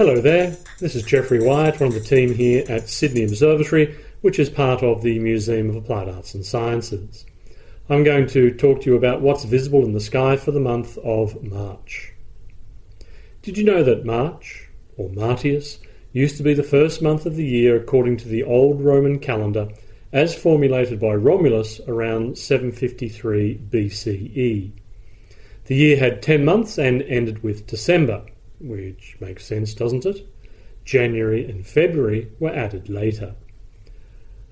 Hello there, this is Geoffrey Wyatt, one of the team here at Sydney Observatory, which is part of the Museum of Applied Arts and Sciences. I'm going to talk to you about what's visible in the sky for the month of March. Did you know that March, or Martius, used to be the first month of the year according to the old Roman calendar as formulated by Romulus around 753 BCE? The year had 10 months and ended with December, which makes sense, doesn't it? January and February were added later.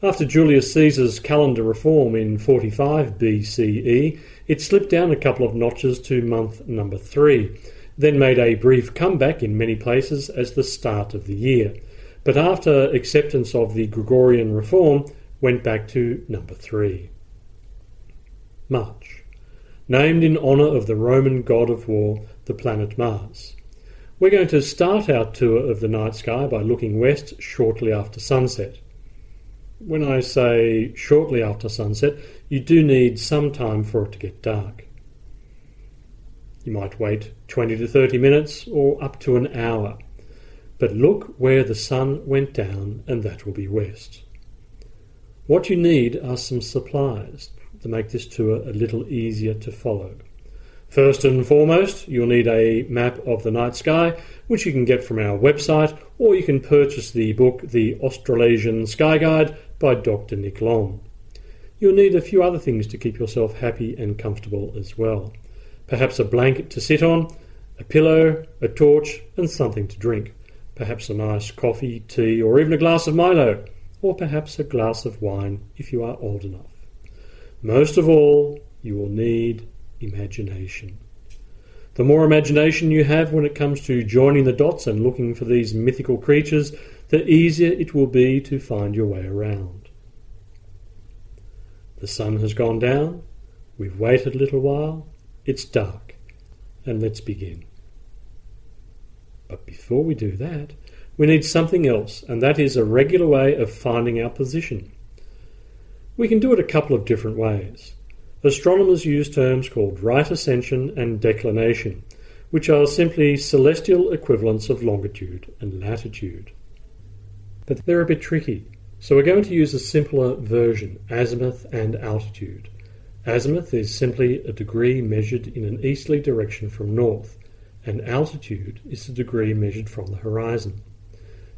After Julius Caesar's calendar reform in 45 BCE, it slipped down a couple of notches to month number three, then made a brief comeback in many places as the start of the year. But after acceptance of the Gregorian reform, went back to number three. March, named in honour of the Roman god of war, the planet Mars. We're going to start our tour of the night sky by looking west shortly after sunset. When I say shortly after sunset, you do need some time for it to get dark. You might wait 20 to 30 minutes or up to an hour. But look where the sun went down, and that will be west. What you need are some supplies to make this tour a little easier to follow. First and foremost, you'll need a map of the night sky, which you can get from our website, or you can purchase the book The Australasian Sky Guide by Dr. Nick Lomb. You'll need a few other things to keep yourself happy and comfortable as well. Perhaps a blanket to sit on, a pillow, a torch, and something to drink. Perhaps a nice coffee, tea, or even a glass of Milo, or perhaps a glass of wine if you are old enough. Most of all, you will need imagination. The more imagination you have when it comes to joining the dots and looking for these mythical creatures, the easier it will be to find your way around. The sun has gone down, we've waited a little while, it's dark, and let's begin. But before we do that, we need something else, and that is a regular way of finding our position. We can do it a couple of different ways. Astronomers use terms called right ascension and declination, which are simply celestial equivalents of longitude and latitude. But they're a bit tricky, so we're going to use a simpler version, azimuth and altitude. Azimuth is simply a degree measured in an easterly direction from north, and altitude is the degree measured from the horizon.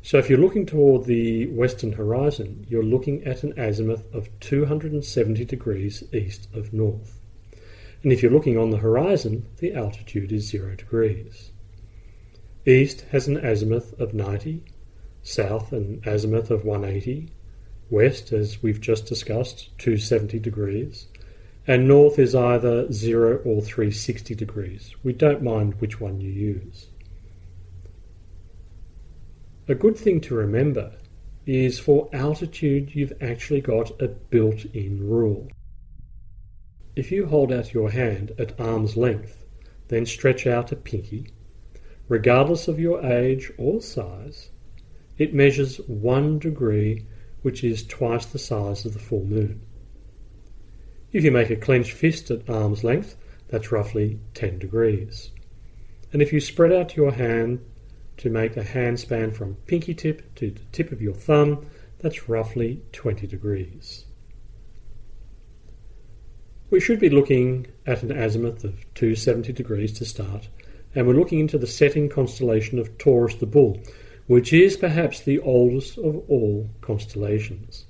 So if you're looking toward the western horizon, you're looking at an azimuth of 270 degrees east of north. And if you're looking on the horizon, the altitude is 0 degrees. East has an azimuth of 90, south an azimuth of 180, west, as we've just discussed, 270 degrees, and north is either 0 or 360 degrees. We don't mind which one you use. A good thing to remember is for altitude you've actually got a built-in rule. If you hold out your hand at arm's length, then stretch out a pinky, regardless of your age or size, it measures one degree, which is twice the size of the full moon. If you make a clenched fist at arm's length, that's roughly 10 degrees. And if you spread out your hand to make a hand span from pinky tip to the tip of your thumb, that's roughly 20 degrees. We should be looking at an azimuth of 270 degrees to start, and we're looking into the setting constellation of Taurus the Bull, which is perhaps the oldest of all constellations.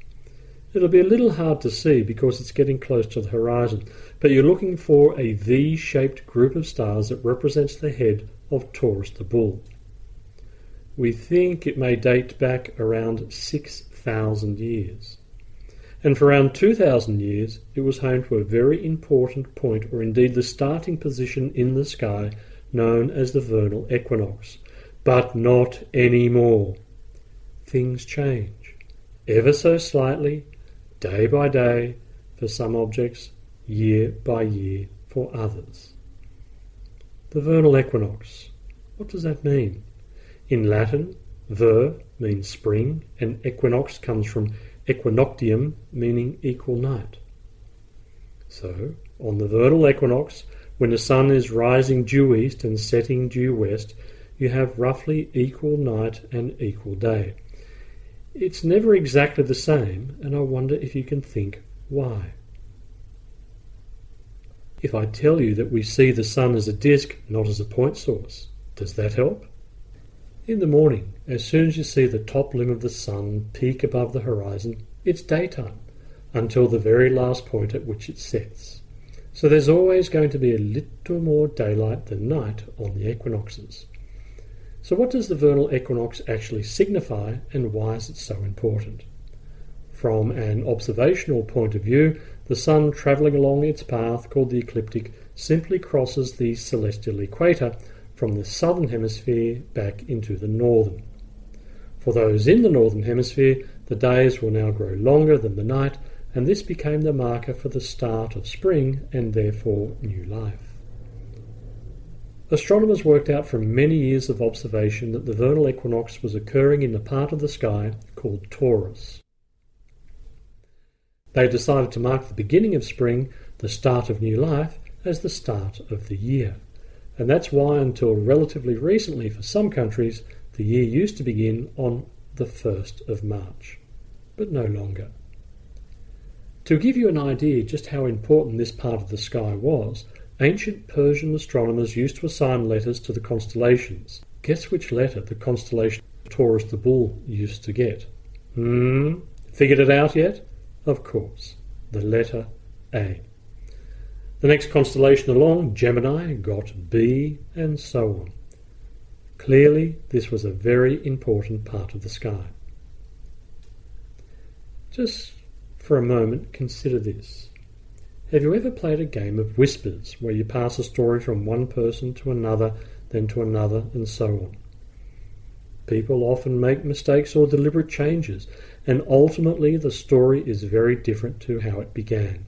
It'll be a little hard to see because it's getting close to the horizon, but you're looking for a V shaped group of stars that represents the head of Taurus the Bull. We think it may date back around 6,000 years. And for around 2,000 years, it was home to a very important point, or indeed the starting position in the sky, known as the vernal equinox. But not anymore. Things change, ever so slightly, day by day for some objects, year by year for others. The vernal equinox. What does that mean? In Latin, ver means spring, and equinox comes from equinoctium, meaning equal night. So, on the vernal equinox, when the sun is rising due east and setting due west, you have roughly equal night and equal day. It's never exactly the same, and I wonder if you can think why. If I tell you that we see the sun as a disk, not as a point source, does that help? In the morning, as soon as you see the top limb of the sun peak above the horizon, it's daytime until the very last point at which it sets. So there's always going to be a little more daylight than night on the equinoxes. So, what does the vernal equinox actually signify and why is it so important? From an observational point of view, the Sun travelling along its path called the ecliptic simply crosses the celestial equator from the southern hemisphere back into the northern. For those in the northern hemisphere, the days will now grow longer than the night, and this became the marker for the start of spring and therefore new life. Astronomers worked out from many years of observation that the vernal equinox was occurring in the part of the sky called Taurus. They decided to mark the beginning of spring, the start of new life, as the start of the year. And that's why, until relatively recently for some countries, the year used to begin on the 1st of March, but no longer. To give you an idea just how important this part of the sky was, Ancient Persian astronomers used to assign letters to the constellations. Guess which letter the constellation Taurus the Bull used to get? Hmm? Figured it out yet? Of course, the letter A. The next constellation along, Gemini, got B, and so on. Clearly, this was a very important part of the sky. Just for a moment, consider this. Have you ever played a game of whispers where you pass a story from one person to another, then to another, and so on? People often make mistakes or deliberate changes, and ultimately the story is very different to how it began.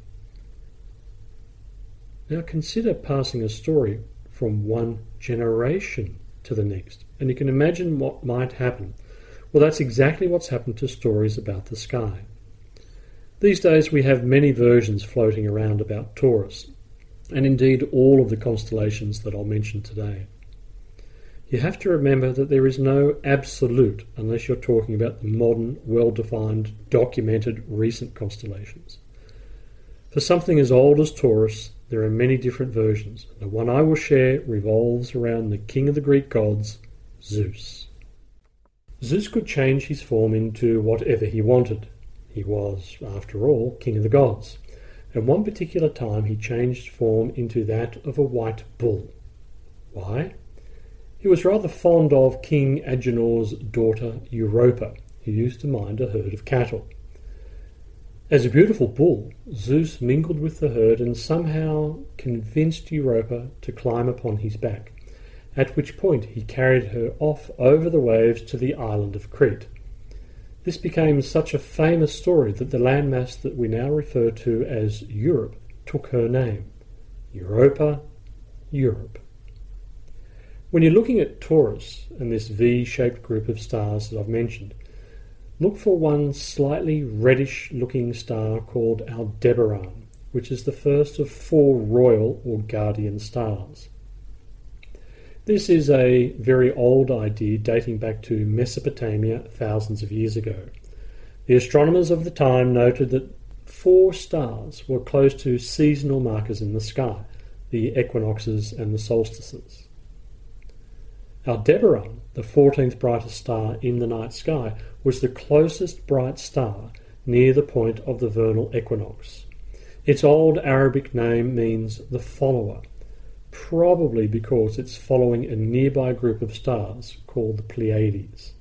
Now consider passing a story from one generation to the next, and you can imagine what might happen. Well, that's exactly what's happened to stories about the sky. These days we have many versions floating around about Taurus, and indeed all of the constellations that I'll mention today. You have to remember that there is no absolute unless you're talking about the modern, well defined, documented, recent constellations. For something as old as Taurus, there are many different versions. The one I will share revolves around the king of the Greek gods, Zeus. Zeus could change his form into whatever he wanted. He was, after all, king of the gods. At one particular time he changed form into that of a white bull. Why? He was rather fond of King Agenor's daughter Europa, who used to mind a herd of cattle. As a beautiful bull, Zeus mingled with the herd and somehow convinced Europa to climb upon his back, at which point he carried her off over the waves to the island of Crete. This became such a famous story that the landmass that we now refer to as Europe took her name. Europa, Europe. When you're looking at Taurus and this V shaped group of stars that I've mentioned, look for one slightly reddish looking star called Aldebaran, which is the first of four royal or guardian stars. This is a very old idea dating back to Mesopotamia thousands of years ago. The astronomers of the time noted that four stars were close to seasonal markers in the sky, the equinoxes and the solstices. Aldebaran, the 14th brightest star in the night sky, was the closest bright star near the point of the vernal equinox. Its old Arabic name means the follower, probably because it's following a nearby group of stars called the Pleiades.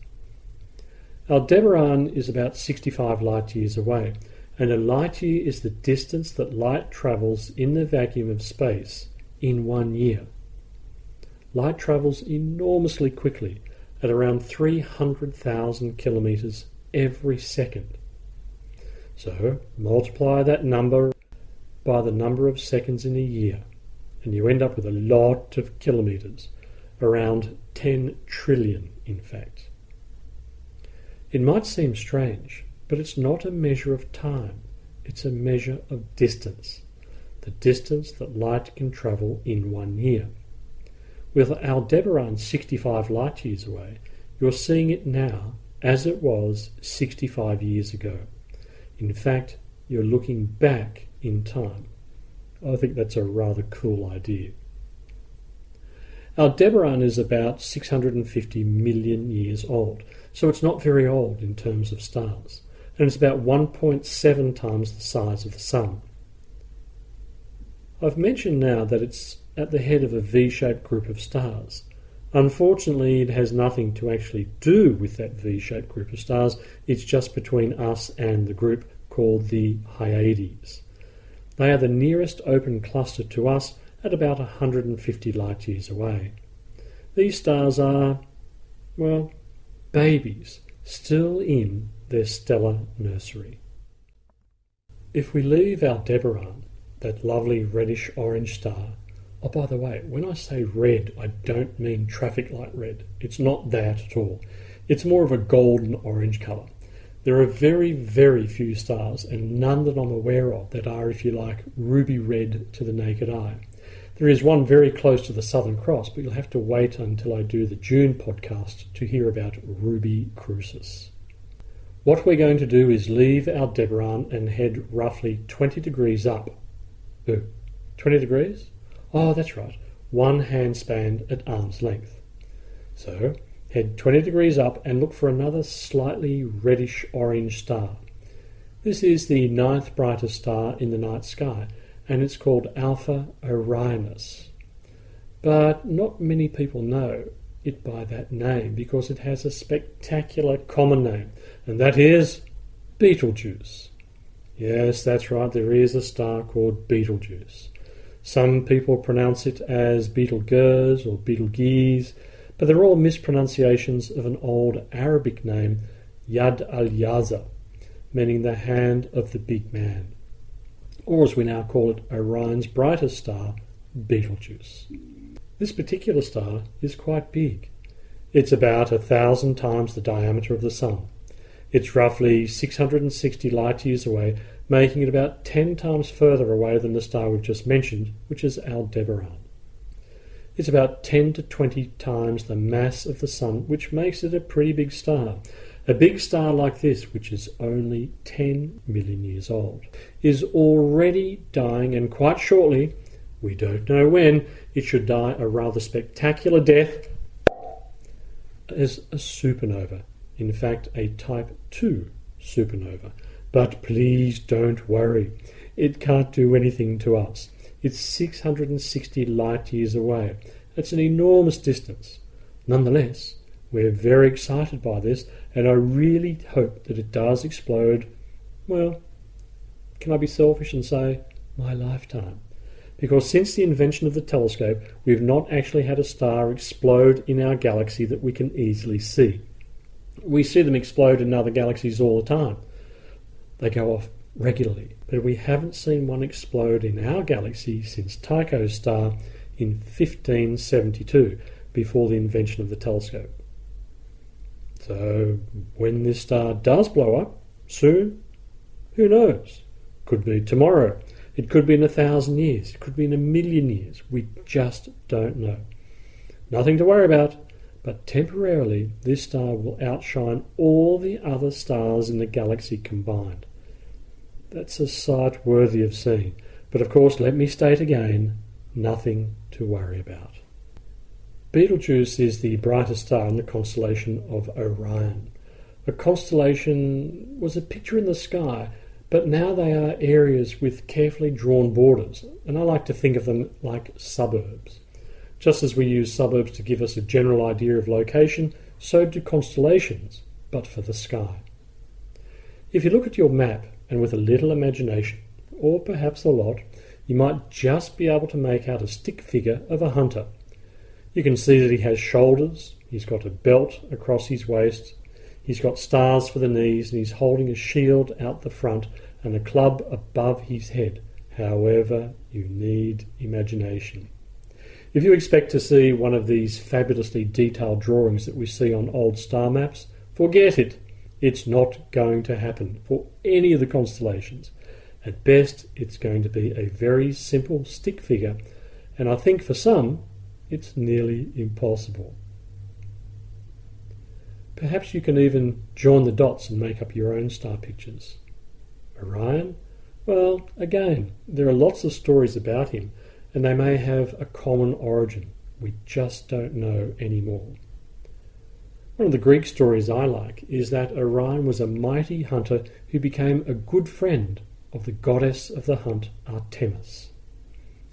Aldebaran is about 65 light years away, and a light year is the distance that light travels in the vacuum of space in one year. Light travels enormously quickly at around 300,000 kilometres every second. So multiply that number by the number of seconds in a year and you end up with a lot of kilometres, around 10 trillion, in fact. It might seem strange, but it's not a measure of time, it's a measure of distance, the distance that light can travel in one year. With Aldebaran 65 light years away, you're seeing it now as it was 65 years ago. In fact, you're looking back in time. I think that's a rather cool idea. Aldebaran is about 650 million years old, so it's not very old in terms of stars, and it's about 1.7 times the size of the Sun. I've mentioned now that it's at the head of a V shaped group of stars. Unfortunately, it has nothing to actually do with that V shaped group of stars, it's just between us and the group called the Hyades. They are the nearest open cluster to us at about 150 light years away. These stars are, well, babies still in their stellar nursery. If we leave our Aldebaran, that lovely reddish orange star, oh, by the way, when I say red, I don't mean traffic light red. It's not that at all. It's more of a golden orange colour. There are very, very few stars, and none that I'm aware of that are, if you like, ruby red to the naked eye. There is one very close to the Southern Cross, but you'll have to wait until I do the June podcast to hear about Ruby Crucis. What we're going to do is leave Aldebaran and head roughly 20 degrees up. Ooh, 20 degrees? Oh, that's right, one hand span at arm's length. So, Head 20 degrees up and look for another slightly reddish orange star. This is the ninth brightest star in the night sky, and it's called Alpha Orionis. But not many people know it by that name because it has a spectacular common name, and that is Betelgeuse. Yes, that's right, there is a star called Betelgeuse. Some people pronounce it as Betelgeuse or Betelgeuse but they're all mispronunciations of an old Arabic name, Yad al Yaza, meaning the hand of the big man, or as we now call it, Orion's brightest star, Betelgeuse. This particular star is quite big. It's about a thousand times the diameter of the Sun. It's roughly 660 light years away, making it about 10 times further away than the star we've just mentioned, which is Aldebaran. It's about 10 to 20 times the mass of the Sun, which makes it a pretty big star. A big star like this, which is only 10 million years old, is already dying, and quite shortly, we don't know when, it should die a rather spectacular death as a supernova. In fact, a type 2 supernova. But please don't worry, it can't do anything to us. It's 660 light years away. That's an enormous distance. Nonetheless, we're very excited by this, and I really hope that it does explode. Well, can I be selfish and say my lifetime? Because since the invention of the telescope, we've not actually had a star explode in our galaxy that we can easily see. We see them explode in other galaxies all the time. They go off regularly, but we haven't seen one explode in our galaxy since Tycho's star in 1572, before the invention of the telescope. So, when this star does blow up, soon, who knows? Could be tomorrow. It could be in a thousand years. It could be in a million years. We just don't know. Nothing to worry about, but temporarily this star will outshine all the other stars in the galaxy combined. That's a sight worthy of seeing. But of course, let me state again nothing to worry about. Betelgeuse is the brightest star in the constellation of Orion. A constellation was a picture in the sky, but now they are areas with carefully drawn borders, and I like to think of them like suburbs. Just as we use suburbs to give us a general idea of location, so do constellations, but for the sky. If you look at your map and with a little imagination, or perhaps a lot, you might just be able to make out a stick figure of a hunter. You can see that he has shoulders, he's got a belt across his waist, he's got stars for the knees, and he's holding a shield out the front and a club above his head. However, you need imagination. If you expect to see one of these fabulously detailed drawings that we see on old star maps, forget it. It's not going to happen for any of the constellations. At best, it's going to be a very simple stick figure, and I think for some, It's nearly impossible. Perhaps you can even join the dots and make up your own star pictures. Orion? Well, again, there are lots of stories about him, and they may have a common origin. We just don't know anymore. One of the Greek stories I like is that Orion was a mighty hunter who became a good friend of the goddess of the hunt, Artemis.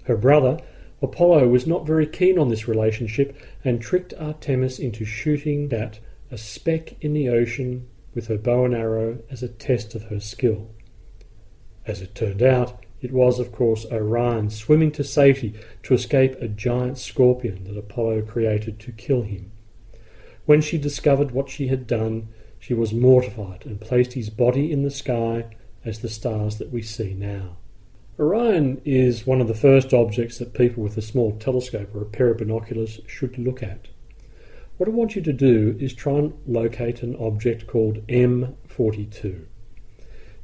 Her brother, Apollo, was not very keen on this relationship and tricked Artemis into shooting at a speck in the ocean with her bow and arrow as a test of her skill. As it turned out, it was, of course, Orion swimming to safety to escape a giant scorpion that Apollo created to kill him. When she discovered what she had done, she was mortified and placed his body in the sky as the stars that we see now. Orion is one of the first objects that people with a small telescope or a pair of binoculars should look at. What I want you to do is try and locate an object called M42.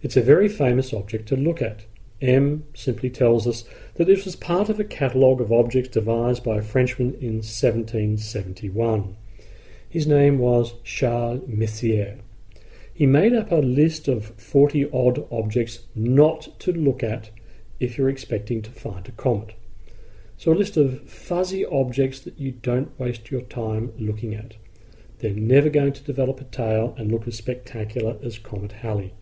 It's a very famous object to look at. M simply tells us that this was part of a catalogue of objects devised by a Frenchman in 1771. His name was Charles Messier. He made up a list of 40 odd objects not to look at if you're expecting to find a comet. So, a list of fuzzy objects that you don't waste your time looking at. They're never going to develop a tail and look as spectacular as Comet Halley.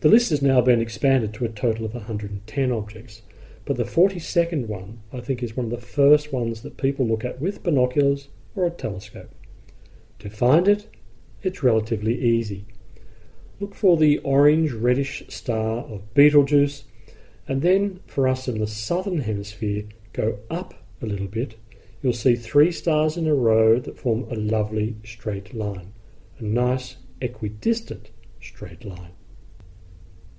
The list has now been expanded to a total of 110 objects, but the 42nd one, I think, is one of the first ones that people look at with binoculars or a telescope. To find it, it's relatively easy. Look for the orange reddish star of Betelgeuse, and then for us in the southern hemisphere, go up a little bit. You'll see three stars in a row that form a lovely straight line, a nice equidistant straight line.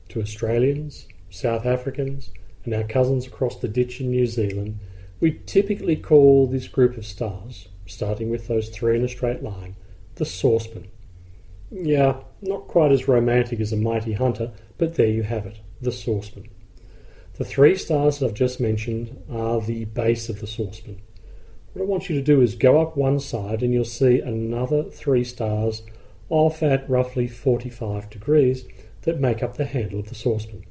To Australians, South Africans, and our cousins across the ditch in New Zealand, we typically call this group of stars, starting with those three in a straight line, the saucepan. Yeah, not quite as romantic as a mighty hunter, but there you have it, the saucepan. The three stars that I've just mentioned are the base of the saucepan. What I want you to do is go up one side and you'll see another three stars off at roughly 45 degrees that make up the handle of the saucepan.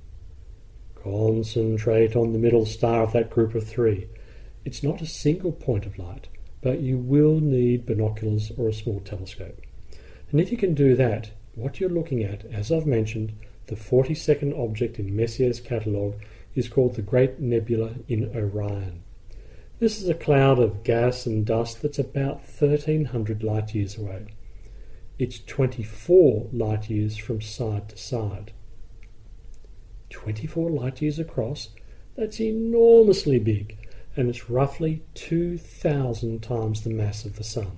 Concentrate on the middle star of that group of three. It's not a single point of light, but you will need binoculars or a small telescope. And if you can do that, what you're looking at, as I've mentioned, the 42nd object in Messier's catalogue is called the Great Nebula in Orion. This is a cloud of gas and dust that's about 1300 light years away. It's 24 light years from side to side. 24 light years across? That's enormously big and it's roughly 2,000 times the mass of the Sun.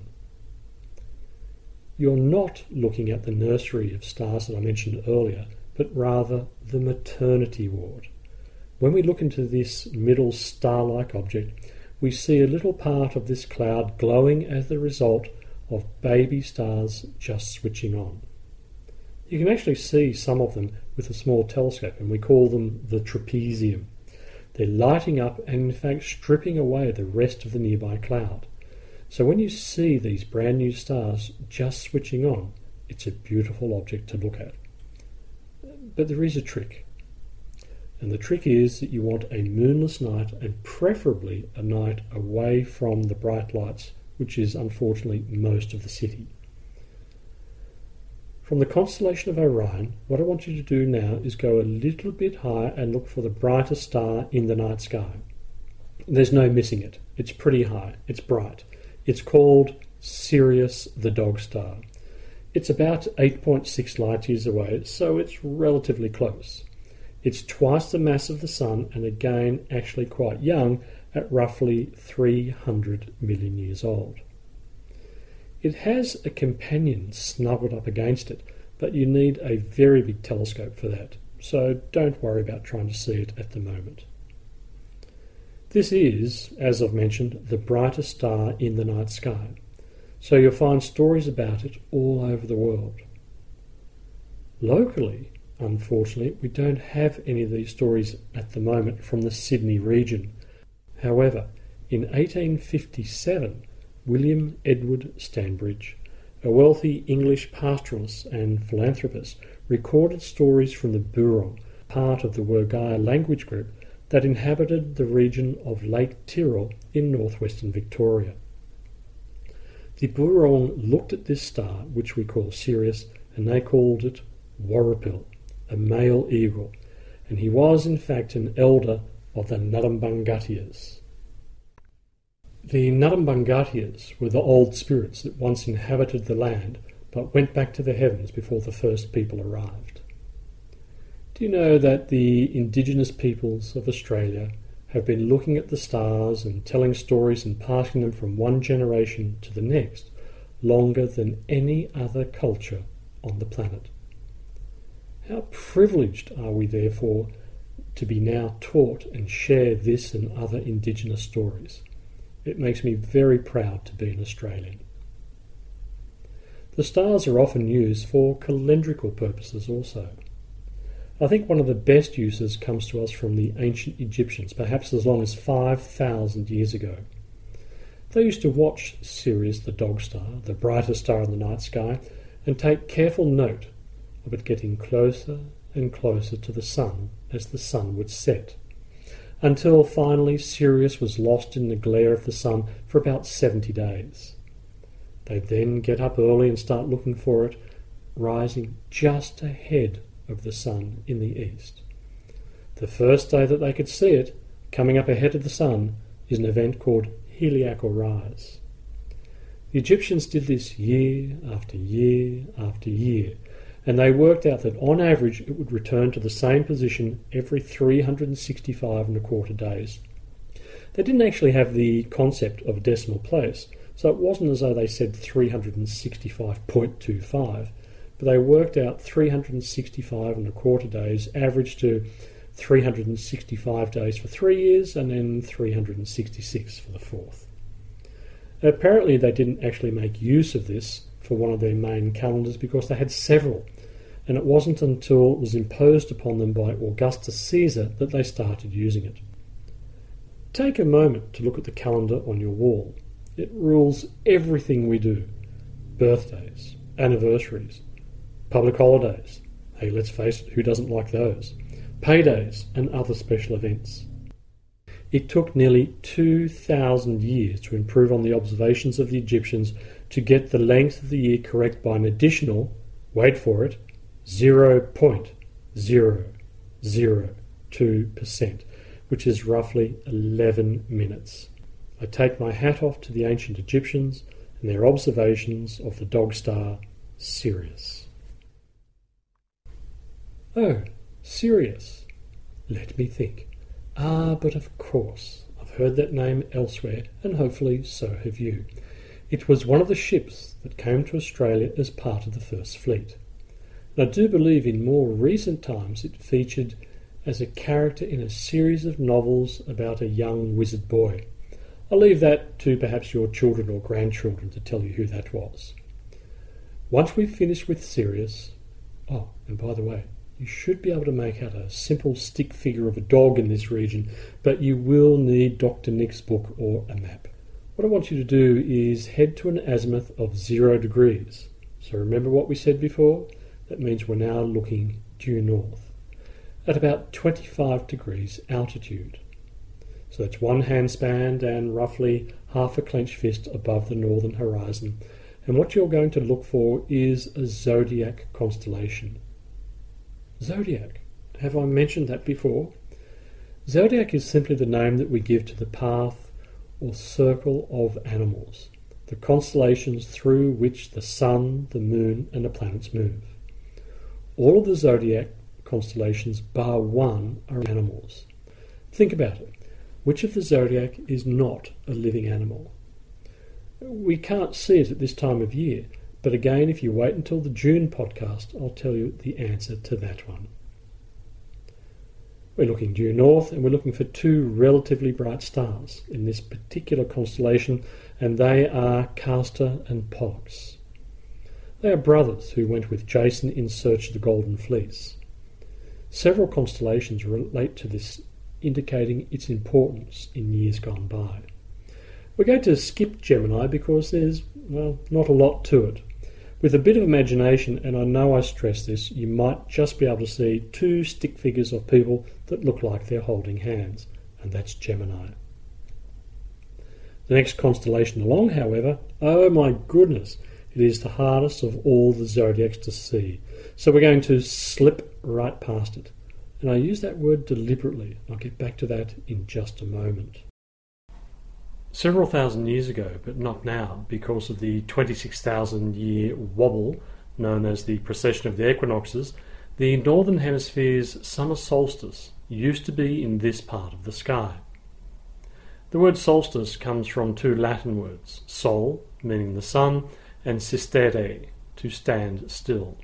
You're not looking at the nursery of stars that I mentioned earlier, but rather the maternity ward. When we look into this middle star like object, we see a little part of this cloud glowing as the result of baby stars just switching on. You can actually see some of them with a small telescope, and we call them the trapezium. They're lighting up and, in fact, stripping away the rest of the nearby cloud. So when you see these brand new stars just switching on, it's a beautiful object to look at. But there is a trick. And the trick is that you want a moonless night and preferably a night away from the bright lights, which is unfortunately most of the city. From the constellation of Orion, what I want you to do now is go a little bit higher and look for the brightest star in the night sky. There's no missing it. It's pretty high. It's bright. It's called Sirius the Dog Star. It's about 8.6 light years away, so it's relatively close. It's twice the mass of the Sun and again actually quite young at roughly 300 million years old. It has a companion snuggled up against it, but you need a very big telescope for that, so don't worry about trying to see it at the moment. This is, as I've mentioned, the brightest star in the night sky, so you'll find stories about it all over the world. Locally, unfortunately, we don't have any of these stories at the moment from the Sydney region. However, In 1857, William Edward Stanbridge, a wealthy English pastoralist and philanthropist, recorded stories from the Boorong, part of the Wergaia language group that inhabited the region of Lake Tyrrell in northwestern Victoria. The Boorong looked at this star, which we call Sirius, and they called it Warepil, a male eagle, and he was in fact an elder of the Nurrumbunguttias. The Nurrumbunguttias were the old spirits that once inhabited the land but went back to the heavens before the first people arrived. Do you know that the indigenous peoples of Australia have been looking at the stars and telling stories and passing them from one generation to the next longer than any other culture on the planet. How privileged are we, therefore, to be now taught and share this and other Indigenous stories. It makes me very proud to be an Australian. The stars are often used for calendrical purposes also. I think one of the best uses comes to us from the ancient Egyptians, perhaps as long as 5,000 years ago. They used to watch Sirius, the dog star, the brightest star in the night sky, and take careful note of it getting closer and closer to the sun as the sun would set, until finally Sirius was lost in the glare of the sun for about 70 days. They'd then get up early and start looking for it, rising just ahead of the sun in the east. The first day that they could see it, coming up ahead of the sun, is an event called heliacal rise. The Egyptians did this year after year after year, and they worked out that on average it would return to the same position every 365 and a quarter days. They didn't actually have the concept of a decimal place, so it wasn't as though they said 365.25 but they worked out 365 and a quarter days, averaged to 365 days for three years, and then 366 for the fourth. Apparently, they didn't actually make use of this for one of their main calendars because they had several, and it wasn't until it was imposed upon them by Augustus Caesar that they started using it. Take a moment to look at the calendar on your wall. It rules everything we do birthdays, anniversaries, Public holidays. Hey, let's face it, who doesn't like those? Paydays and other special events. It took nearly 2,000 years to improve on the observations of the Egyptians to get the length of the year correct by an additional, wait for it, 0.002%, which is roughly 11 minutes. I take my hat off to the ancient Egyptians and their observations of the dog star Sirius. Oh, Sirius. Let me think. Ah, but of course, I've heard that name elsewhere, and hopefully so have you. It was one of the ships that came to Australia as part of the First Fleet. And I do believe in more recent times it featured as a character in a series of novels about a young wizard boy. I'll leave that to perhaps your children or grandchildren to tell you who that was. Once we've finished with Sirius, oh, and by the way, you should be able to make out a simple stick figure of a dog in this region, but you will need Dr. Nick's book or a map. What I want you to do is head to an azimuth of zero degrees. So remember what we said before? That means we're now looking due north at about 25 degrees altitude. So that's one handspan and roughly half a clenched fist above the northern horizon. And what you're going to look for is a zodiac constellation. Zodiac. Have I mentioned that before? Zodiac is simply the name that we give to the path or circle of animals, the constellations through which the sun, the moon, and the planets move. All of the zodiac constellations, bar one, are animals. Think about it. Which of the zodiac is not a living animal? We can't see it at this time of year, but again, if you wait until the June podcast, I'll tell you the answer to that one. We're looking due north and we're looking for two relatively bright stars in this particular constellation, and they are Castor and Pollux. They are brothers who went with Jason in search of the Golden Fleece. Several constellations relate to this, indicating its importance in years gone by. We're going to skip Gemini because there's, well, not a lot to it. With a bit of imagination, and I know I stress this, you might just be able to see two stick figures of people that look like they're holding hands, and that's Gemini. The next constellation along, however, oh my goodness, it is the hardest of all the zodiacs to see. So we're going to slip right past it. And I use that word deliberately. I'll get back to that in just a moment. Several thousand years ago, but not now, because of the 26,000 year wobble known as the precession of the equinoxes, the Northern Hemisphere's summer solstice used to be in this part of the sky. The word solstice comes from two Latin words, sol, meaning the sun, and sistere, to stand still.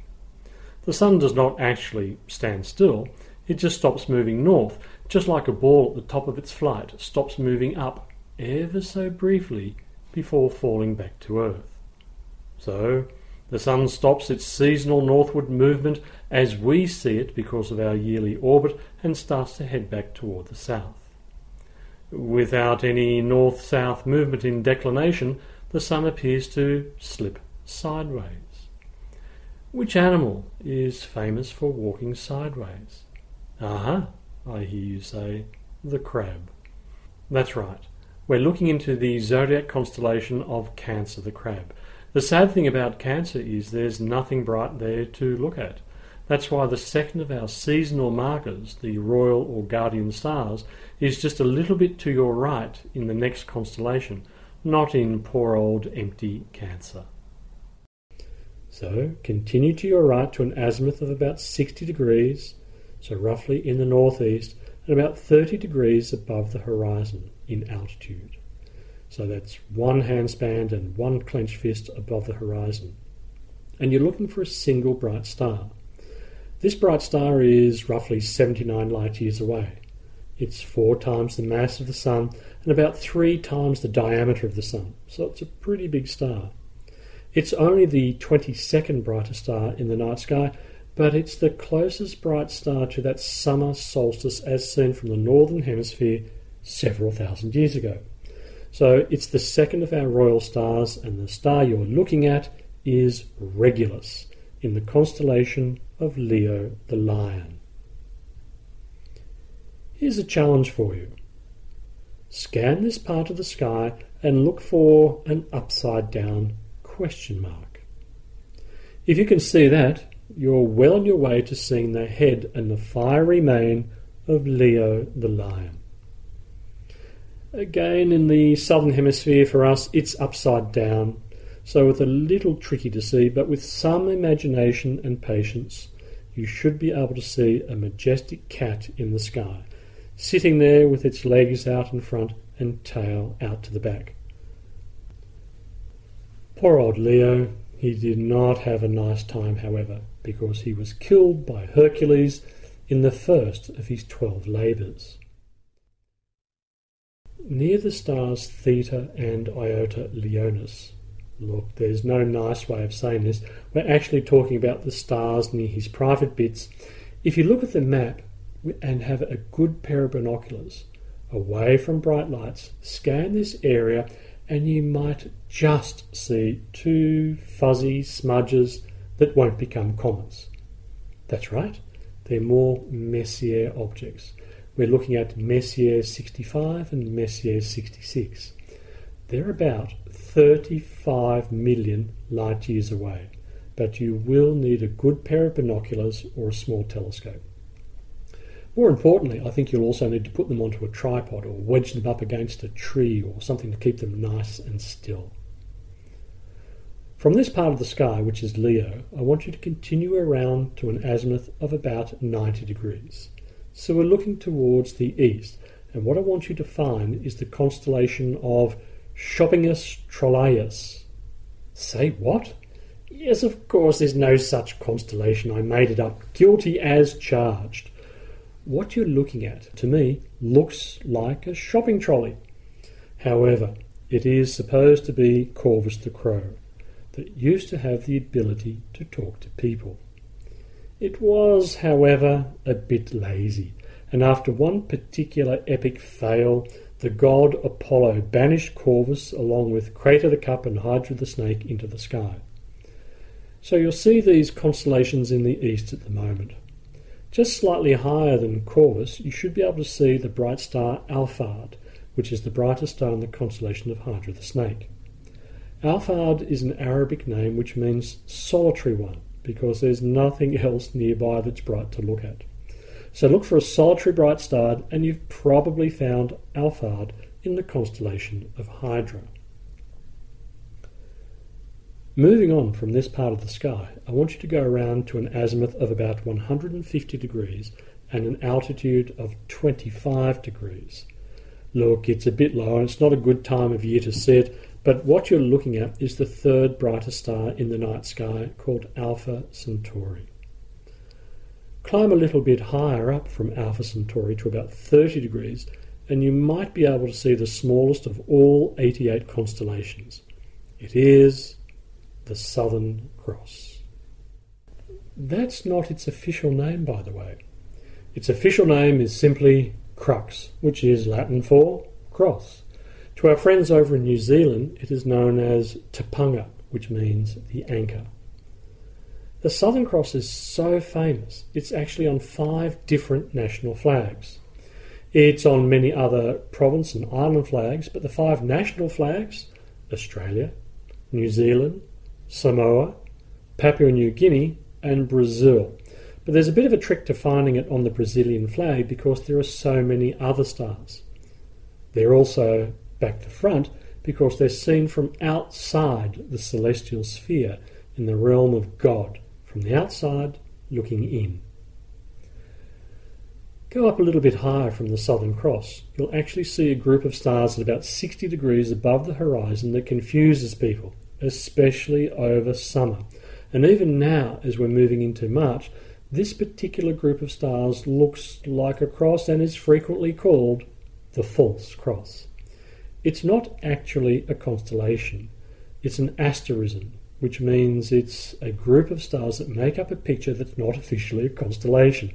The sun does not actually stand still, it just stops moving north, just like a ball at the top of its flight stops moving up ever so briefly before falling back to Earth. So, the Sun stops its seasonal northward movement as we see it because of our yearly orbit and starts to head back toward the south. Without any north south movement in declination, the Sun appears to slip sideways. Which animal is famous for walking sideways? Aha, uh-huh, I hear you say, the crab. That's right. We're looking into the zodiac constellation of Cancer the Crab. The sad thing about Cancer is there's nothing bright there to look at. That's why the second of our seasonal markers, the royal or guardian stars, is just a little bit to your right in the next constellation, not in poor old empty Cancer. So continue to your right to an azimuth of about 60 degrees, so roughly in the northeast, and about 30 degrees above the horizon in altitude. So that's one handspan and one clenched fist above the horizon. And you're looking for a single bright star. This bright star is roughly 79 light years away. It's four times the mass of the Sun and about three times the diameter of the Sun, so it's a pretty big star. It's only the 22nd brightest star in the night sky, but it's the closest bright star to that summer solstice as seen from the northern hemisphere several thousand years ago. So it's the second of our royal stars, and the star you're looking at is Regulus in the constellation of Leo the Lion. Here's a challenge for you. Scan this part of the sky and look for an upside down question mark. If you can see that, you're well on your way to seeing the head and the fiery mane of Leo the lion. Again, in the southern hemisphere for us, it's upside down, so it's a little tricky to see, but with some imagination and patience, you should be able to see a majestic cat in the sky, sitting there with its legs out in front and tail out to the back. Poor old Leo, he did not have a nice time, however because he was killed by Hercules in the first of his twelve labours. Near the stars Theta and Iota Leonis, look, there's no nice way of saying this, we're actually talking about the stars near his private bits. If you look at the map and have a good pair of binoculars, away from bright lights, scan this area and you might just see two fuzzy smudges that won't become comets. That's right, they're more Messier objects. We're looking at Messier 65 and Messier 66. They're about 35 million light years away, but you will need a good pair of binoculars or a small telescope. More importantly, I think you'll also need to put them onto a tripod or wedge them up against a tree or something to keep them nice and still. From this part of the sky, which is Leo, I want you to continue around to an azimuth of about 90 degrees. So we're looking towards the east, and what I want you to find is the constellation of Shoppingus Trolleus. Say what? Yes, of course, there's no such constellation. I made it up, guilty as charged. What you're looking at, to me, looks like a shopping trolley. However, it is supposed to be Corvus the Crow that used to have the ability to talk to people. It was, however, a bit lazy, and after one particular epic fail, the god Apollo banished Corvus along with Crater the Cup and Hydra the Snake into the sky. So you'll see these constellations in the east at the moment. Just slightly higher than Corvus, you should be able to see the bright star Alphard, which is the brightest star in the constellation of Hydra the Snake. Alphard is an Arabic name which means solitary one, because there's nothing else nearby that's bright to look at. So look for a solitary bright star, and you've probably found Alphard in the constellation of Hydra. Moving on from this part of the sky, I want you to go around to an azimuth of about 150 degrees and an altitude of 25 degrees. Look, it's a bit low and it's not a good time of year to see it, but what you're looking at is the third brightest star in the night sky called Alpha Centauri. Climb a little bit higher up from Alpha Centauri to about 30 degrees, and you might be able to see the smallest of all 88 constellations. It is the Southern Cross. That's not its official name, by the way. Its official name is simply crux, which is Latin for cross. To our friends over in New Zealand, it is known as Te Panga, which means the anchor. The Southern Cross is so famous, it's actually on five different national flags. It's on many other province and island flags, but the five national flags Australia, New Zealand, Samoa, Papua New Guinea, and Brazil but there's a bit of a trick to finding it on the Brazilian flag because there are so many other stars. They're also back to front because they're seen from outside the celestial sphere in the realm of God, from the outside looking in. Go up a little bit higher from the Southern Cross. You'll actually see a group of stars at about 60 degrees above the horizon that confuses people, especially over summer. And even now, as we're moving into March, this particular group of stars looks like a cross and is frequently called the false cross. It's not actually a constellation, it's an asterism, which means it's a group of stars that make up a picture that's not officially a constellation.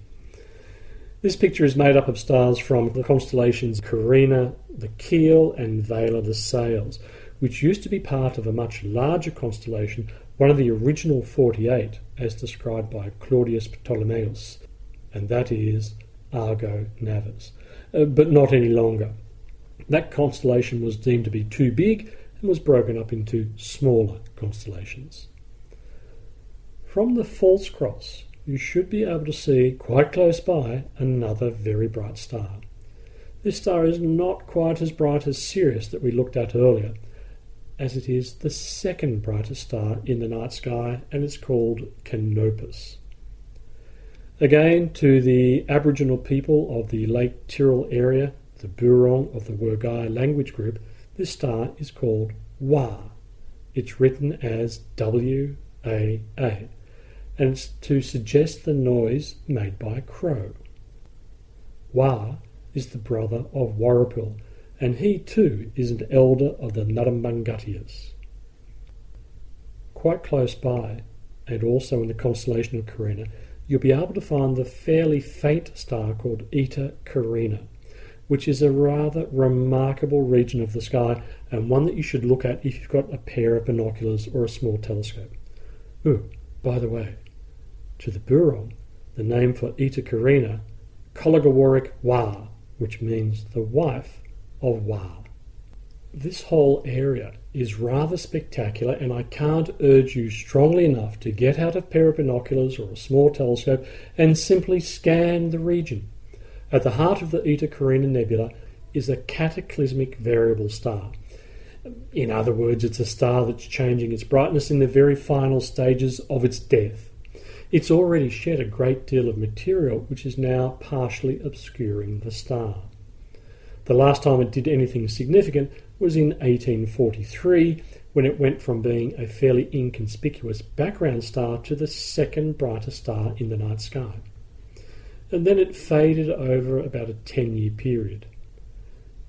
This picture is made up of stars from the constellations Carina, the Keel, and Vela the Sails, which used to be part of a much larger constellation one of the original 48 as described by Claudius Ptolemaeus, and that is Argo Navis, uh, but not any longer. That constellation was deemed to be too big and was broken up into smaller constellations. From the false cross, you should be able to see quite close by another very bright star. This star is not quite as bright as Sirius that we looked at earlier, as it is the second brightest star in the night sky and it's called Canopus. Again, to the Aboriginal people of the Lake Tyrrell area, the Boorong of the Wergaia language group, this star is called Wa. It's written as W A A, and it's to suggest the noise made by a crow. Wa is the brother of Warepil, and he too is an elder of the Nurrumbunguttias. Quite close by, and also in the constellation of Carina, you'll be able to find the fairly faint star called Eta Carina, which is a rather remarkable region of the sky and one that you should look at if you've got a pair of binoculars or a small telescope. Ooh, by the way, to the Boorong, the name for Eta Carina, Kolagawarik Wa, which means the wife of Wa. This whole area is rather spectacular, and I can't urge you strongly enough to get out a pair of binoculars or a small telescope and simply scan the region. At the heart of the Eta Carina Nebula is a cataclysmic variable star. In other words, it's a star that's changing its brightness in the very final stages of its death. It's already shed a great deal of material which is now partially obscuring the star. The last time it did anything significant was in 1843 when it went from being a fairly inconspicuous background star to the second brightest star in the night sky. And then it faded over about a 10 year period.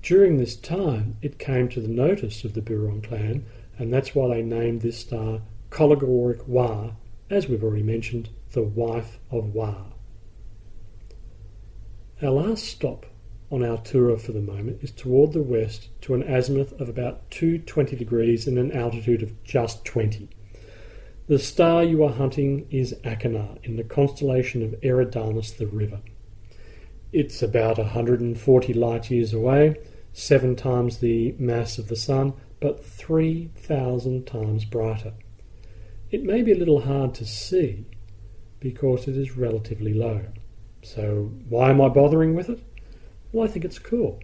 During this time, it came to the notice of the Boorong clan, and that's why they named this star Kolagoric Wa, as we've already mentioned, the wife of Wa. Our last stop on our tour for the moment is toward the west to an azimuth of about 220 degrees and an altitude of just 20. The star you are hunting is Achernar in the constellation of Eridanus the River. It's about 140 light years away, seven times the mass of the Sun, but 3,000 times brighter. It may be a little hard to see because it is relatively low. So, why am I bothering with it? Well, I think it's cool.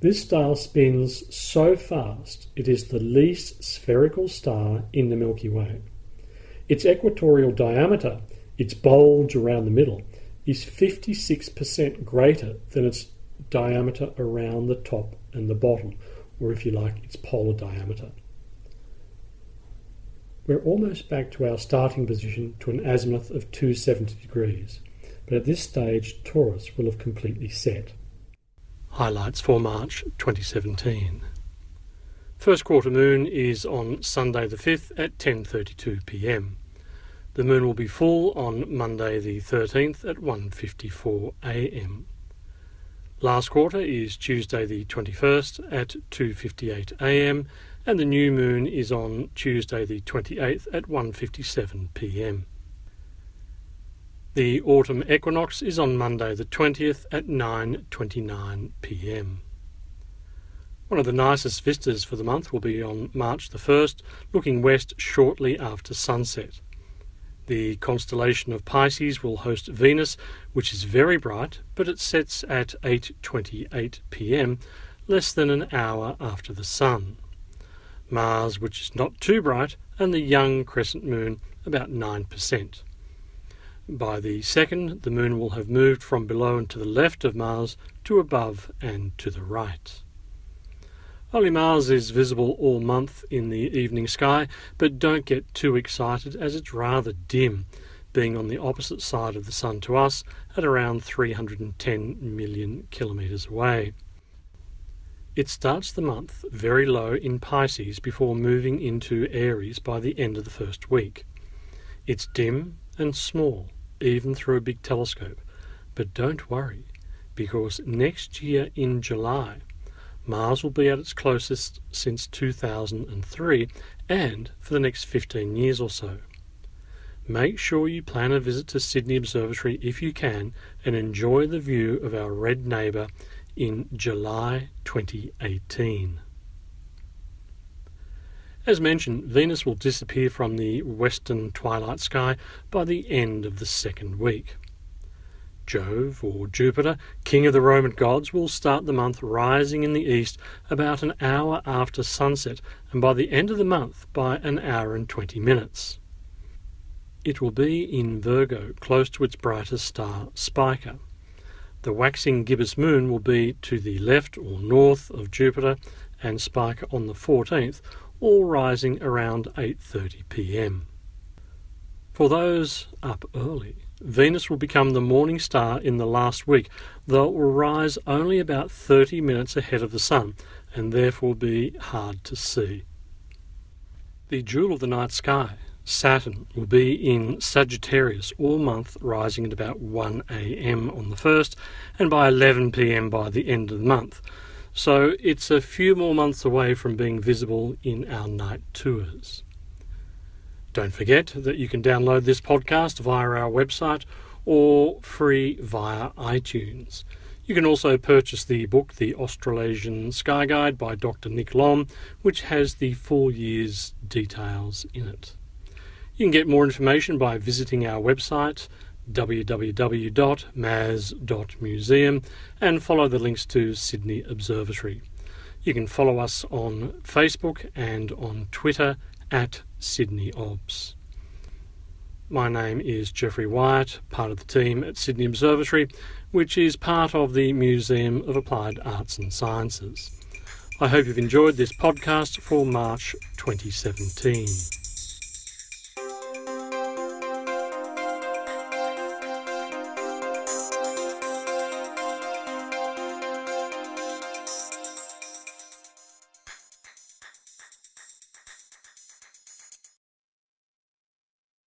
This star spins so fast it is the least spherical star in the Milky Way. Its equatorial diameter, its bulge around the middle, is 56% greater than its diameter around the top and the bottom, or if you like, its polar diameter. We're almost back to our starting position to an azimuth of 270 degrees, but at this stage Taurus will have completely set. Highlights for March 2017. First quarter moon is on Sunday the 5th at 10:32 p.m. The moon will be full on Monday the 13th at 1:54 a.m. Last quarter is Tuesday the 21st at 2:58 a.m. and the new moon is on Tuesday the 28th at 1:57 p.m. The autumn equinox is on Monday the 20th at 9:29 p.m. One of the nicest vistas for the month will be on March the 1st, looking west shortly after sunset. The constellation of Pisces will host Venus, which is very bright, but it sets at 8:28 p.m., less than an hour after the sun. Mars, which is not too bright, and the young crescent moon about 9%. By the second, the moon will have moved from below and to the left of Mars to above and to the right. Holy Mars is visible all month in the evening sky, but don't get too excited as it's rather dim, being on the opposite side of the Sun to us at around 310 million kilometres away. It starts the month very low in Pisces before moving into Aries by the end of the first week. It's dim and small, even through a big telescope. But don't worry, because next year in July, Mars will be at its closest since 2003 and for the next 15 years or so. Make sure you plan a visit to Sydney Observatory if you can and enjoy the view of our red neighbour in July 2018. As mentioned, Venus will disappear from the western twilight sky by the end of the second week. Jove, or Jupiter, king of the Roman gods, will start the month rising in the east about an hour after sunset, and by the end of the month by an hour and twenty minutes. It will be in Virgo, close to its brightest star, Spica. The waxing gibbous moon will be to the left or north of Jupiter and Spica on the 14th, all rising around 8:30 p.m. For those up early, Venus will become the morning star in the last week, though it will rise only about 30 minutes ahead of the sun and therefore be hard to see. The jewel of the night sky, Saturn, will be in Sagittarius all month, rising at about 1 a.m. on the 1st and by 11 p.m. by the end of the month so it's a few more months away from being visible in our night tours. Don't forget that you can download this podcast via our website or free via iTunes. You can also purchase the book The Australasian Sky Guide by Dr. Nick Lomb, which has the full year's details in it. You can get more information by visiting our website www.maas.museum and follow the links to Sydney Observatory. You can follow us on Facebook and on Twitter at Sydney Obs. My name is Geoffrey Wyatt, part of the team at Sydney Observatory, which is part of the Museum of Applied Arts and Sciences. I hope you've enjoyed this podcast for March 2017.